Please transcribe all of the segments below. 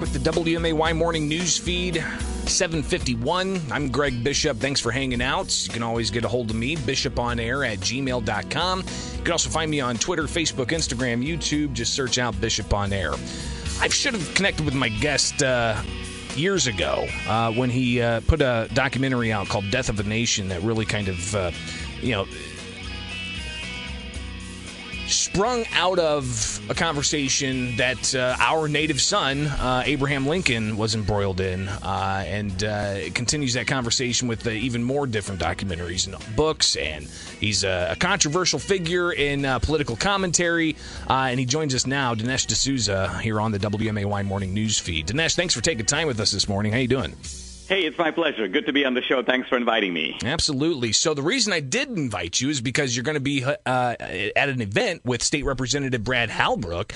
with the WMAY morning news feed. 751. I'm Greg Bishop. Thanks for hanging out. You can always get a hold of me, bishoponair at gmail.com. You can also find me on Twitter, Facebook, Instagram, YouTube. Just search out Bishop on Air. I should have connected with my guest uh, years ago uh, when he uh, put a documentary out called Death of a Nation that really kind of, uh, you know, sprung out of a conversation that uh, our native son, uh, Abraham Lincoln, was embroiled in, uh, and uh, continues that conversation with uh, even more different documentaries and books. And he's a, a controversial figure in uh, political commentary, and he joins us now, Dinesh D'Souza, here on the WMAY Morning News Feed. Dinesh, thanks for taking time with us this morning. How you doing? Hey, it's my pleasure. Good to be on the show. Thanks for inviting me. Absolutely. So the reason I did invite you is because you're going to be uh, at an event with State Representative Brad Halbrook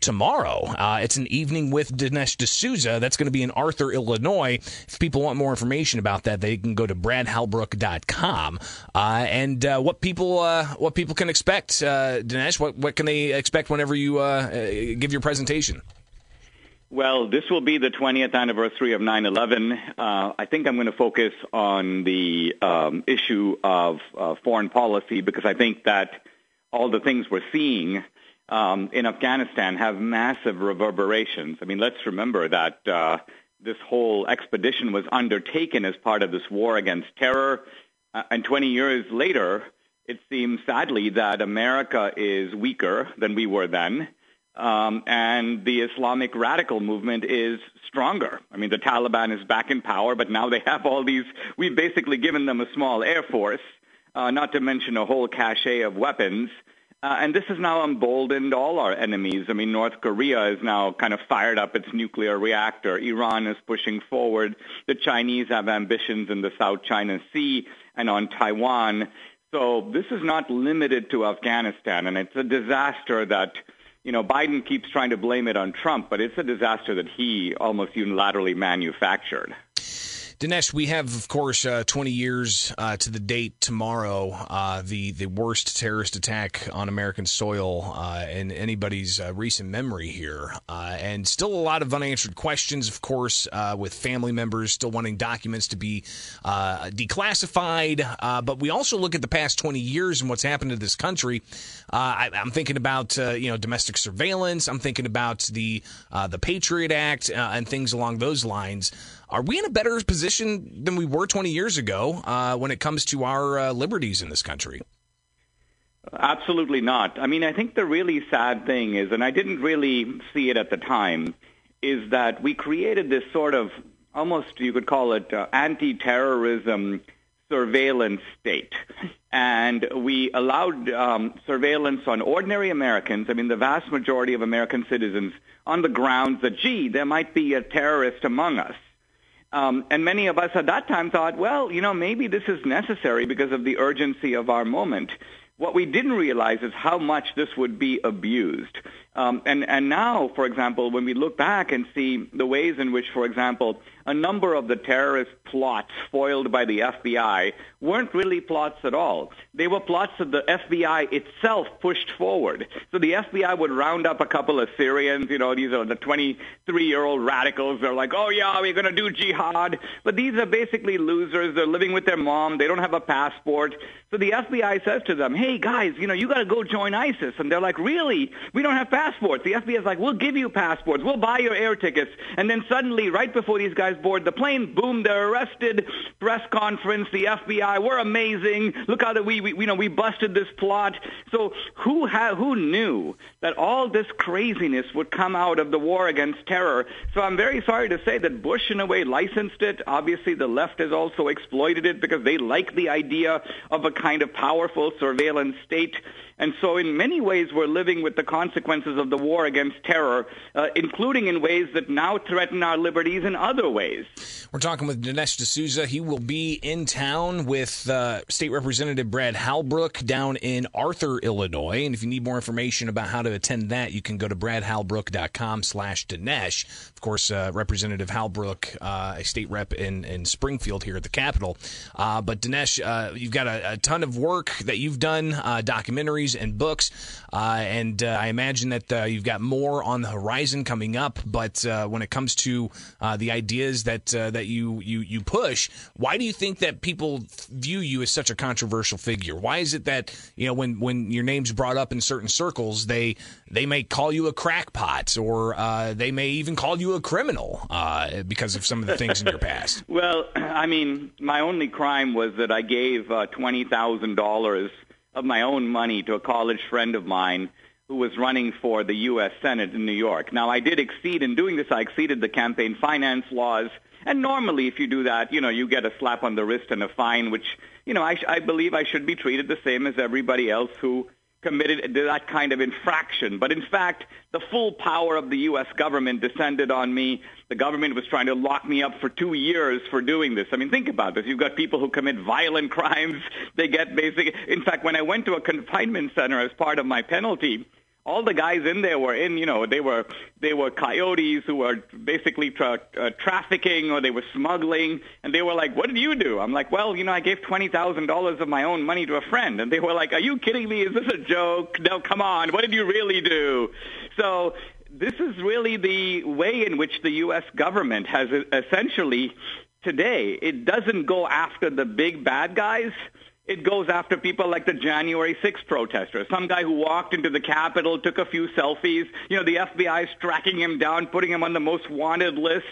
tomorrow. Uh, it's an evening with Dinesh D'Souza. That's going to be in Arthur, Illinois. If people want more information about that, they can go to bradhalbrook.com. Uh, and uh, what people uh, what people can expect, uh, Dinesh, what, what can they expect whenever you uh, give your presentation? Well, this will be the 20th anniversary of 9/11. Uh, I think I'm going to focus on the um, issue of uh, foreign policy because I think that all the things we're seeing um, in Afghanistan have massive reverberations. I mean, let's remember that uh, this whole expedition was undertaken as part of this war against terror, uh, and 20 years later, it seems sadly that America is weaker than we were then um, and the Islamic radical movement is stronger. I mean, the Taliban is back in power, but now they have all these. We've basically given them a small air force, uh, not to mention a whole cache of weapons. Uh, and this has now emboldened all our enemies. I mean, North Korea is now kind of fired up its nuclear reactor. Iran is pushing forward. The Chinese have ambitions in the South China Sea and on Taiwan. So this is not limited to Afghanistan, and it's a disaster that you know, Biden keeps trying to blame it on Trump, but it's a disaster that he almost unilaterally manufactured. Dinesh, we have, of course, uh, 20 years uh, to the date tomorrow, uh, the the worst terrorist attack on American soil uh, in anybody's uh, recent memory here, uh, and still a lot of unanswered questions, of course, with family members still wanting documents to be declassified. but we also look at the past 20 years and what's happened to this country. I, am thinking about you know domestic surveillance. I'm thinking about the the Patriot Act and things along those lines. Are we in a better position than we were 20 years ago uh, when it comes to our uh, liberties in this country? Absolutely not. I mean, I think the really sad thing is, and I didn't really see it at the time, is that we created this sort of almost, you could call it uh, anti-terrorism surveillance state. And we allowed um, surveillance on ordinary Americans, I mean, the vast majority of American citizens, on the grounds that, gee, there might be a terrorist among us. Um, and many of us at that time thought, well, you know, maybe this is necessary because of the urgency of our moment. What we didn't realize is how much this would be abused. Um, and, and now, for example, when we look back and see the ways in which, for example, a number of the terrorist plots foiled by the FBI weren't really plots at all. They were plots that the FBI itself pushed forward. So the FBI would round up a couple of Syrians, you know, these are the 23-year-old radicals. They're like, oh, yeah, we're going to do jihad. But these are basically losers. They're living with their mom. They don't have a passport. So the FBI says to them, hey, guys, you know, you got to go join ISIS. And they're like, really? We don't have passports. The FBI is like, we'll give you passports. We'll buy your air tickets. And then suddenly, right before these guys board the plane. Boom, they're arrested. Press conference, the FBI, we're amazing. Look how that we, we you know, we busted this plot. So who ha- who knew that all this craziness would come out of the war against terror? So I'm very sorry to say that Bush, in a way, licensed it. Obviously, the left has also exploited it because they like the idea of a kind of powerful surveillance state. And so in many ways, we're living with the consequences of the war against terror, uh, including in ways that now threaten our liberties in other ways ways. We're talking with Dinesh D'Souza. He will be in town with uh, State Representative Brad Halbrook down in Arthur, Illinois. And if you need more information about how to attend that, you can go to bradhalbrook.com slash Dinesh. Of course, uh, Representative Halbrook, uh, a state rep in, in Springfield here at the Capitol. Uh, but Dinesh, uh, you've got a, a, ton of work that you've done, uh, documentaries and books. and I imagine that you've got more on the horizon coming up. But when it comes to the ideas that that you, you you push, why do you think that people view you as such a controversial figure? Why is it that you know when when your name's brought up in certain circles, they they may call you a crackpot or uh, they may even call you a criminal uh, because of some of the things in your past? Well, I mean, my only crime was that I gave uh, twenty thousand dollars of my own money to a college friend of mine who was running for the U.S. Senate in New York. Now, I did exceed in doing this. I exceeded the campaign finance laws. And normally, if you do that, you know, you get a slap on the wrist and a fine, which, you know, I, sh- I believe I should be treated the same as everybody else who committed that kind of infraction. But in fact, the full power of the U.S. government descended on me. The government was trying to lock me up for two years for doing this. I mean, think about this. You've got people who commit violent crimes. They get basic. In fact, when I went to a confinement center as part of my penalty, all the guys in there were in, you know, they were they were coyotes who were basically tra- uh, trafficking or they were smuggling, and they were like, "What did you do?" I'm like, "Well, you know, I gave twenty thousand dollars of my own money to a friend," and they were like, "Are you kidding me? Is this a joke? No, come on, what did you really do?" So this is really the way in which the U.S. government has essentially today. It doesn't go after the big bad guys it goes after people like the January 6th protesters, some guy who walked into the Capitol, took a few selfies. You know, the FBI's tracking him down, putting him on the most wanted list.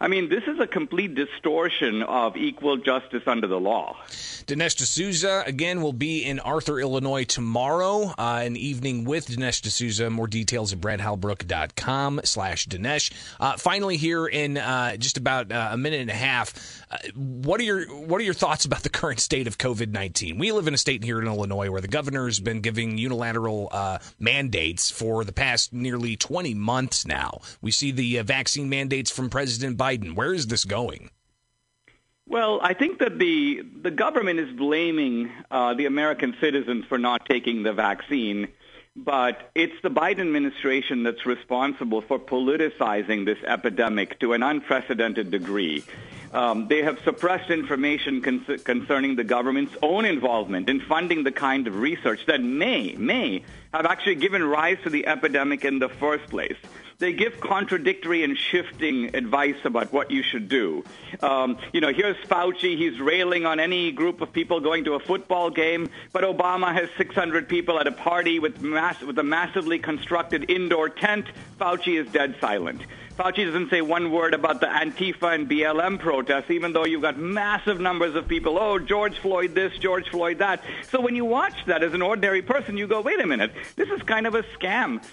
I mean, this is a complete distortion of equal justice under the law. Dinesh D'Souza, again, will be in Arthur, Illinois tomorrow, uh, an evening with Dinesh D'Souza. More details at bradhalbrook.com slash Dinesh. Uh, finally, here in uh, just about uh, a minute and a half, uh, what, are your, what are your thoughts about the current state of COVID-19? We live in a state here in Illinois where the governor's been giving unilateral uh, mandates for the past nearly 20 months now. We see the uh, vaccine mandates from President Biden. Where is this going? Well, I think that the the government is blaming uh, the American citizens for not taking the vaccine, but it's the Biden administration that's responsible for politicizing this epidemic to an unprecedented degree. Um, they have suppressed information con- concerning the government's own involvement in funding the kind of research that may may have actually given rise to the epidemic in the first place they give contradictory and shifting advice about what you should do. Um, you know, here's Fauci. He's railing on any group of people going to a football game, but Obama has 600 people at a party with, mass- with a massively constructed indoor tent. Fauci is dead silent. Fauci doesn't say one word about the Antifa and BLM protests, even though you've got massive numbers of people. Oh, George Floyd this, George Floyd that. So when you watch that as an ordinary person, you go, wait a minute, this is kind of a scam.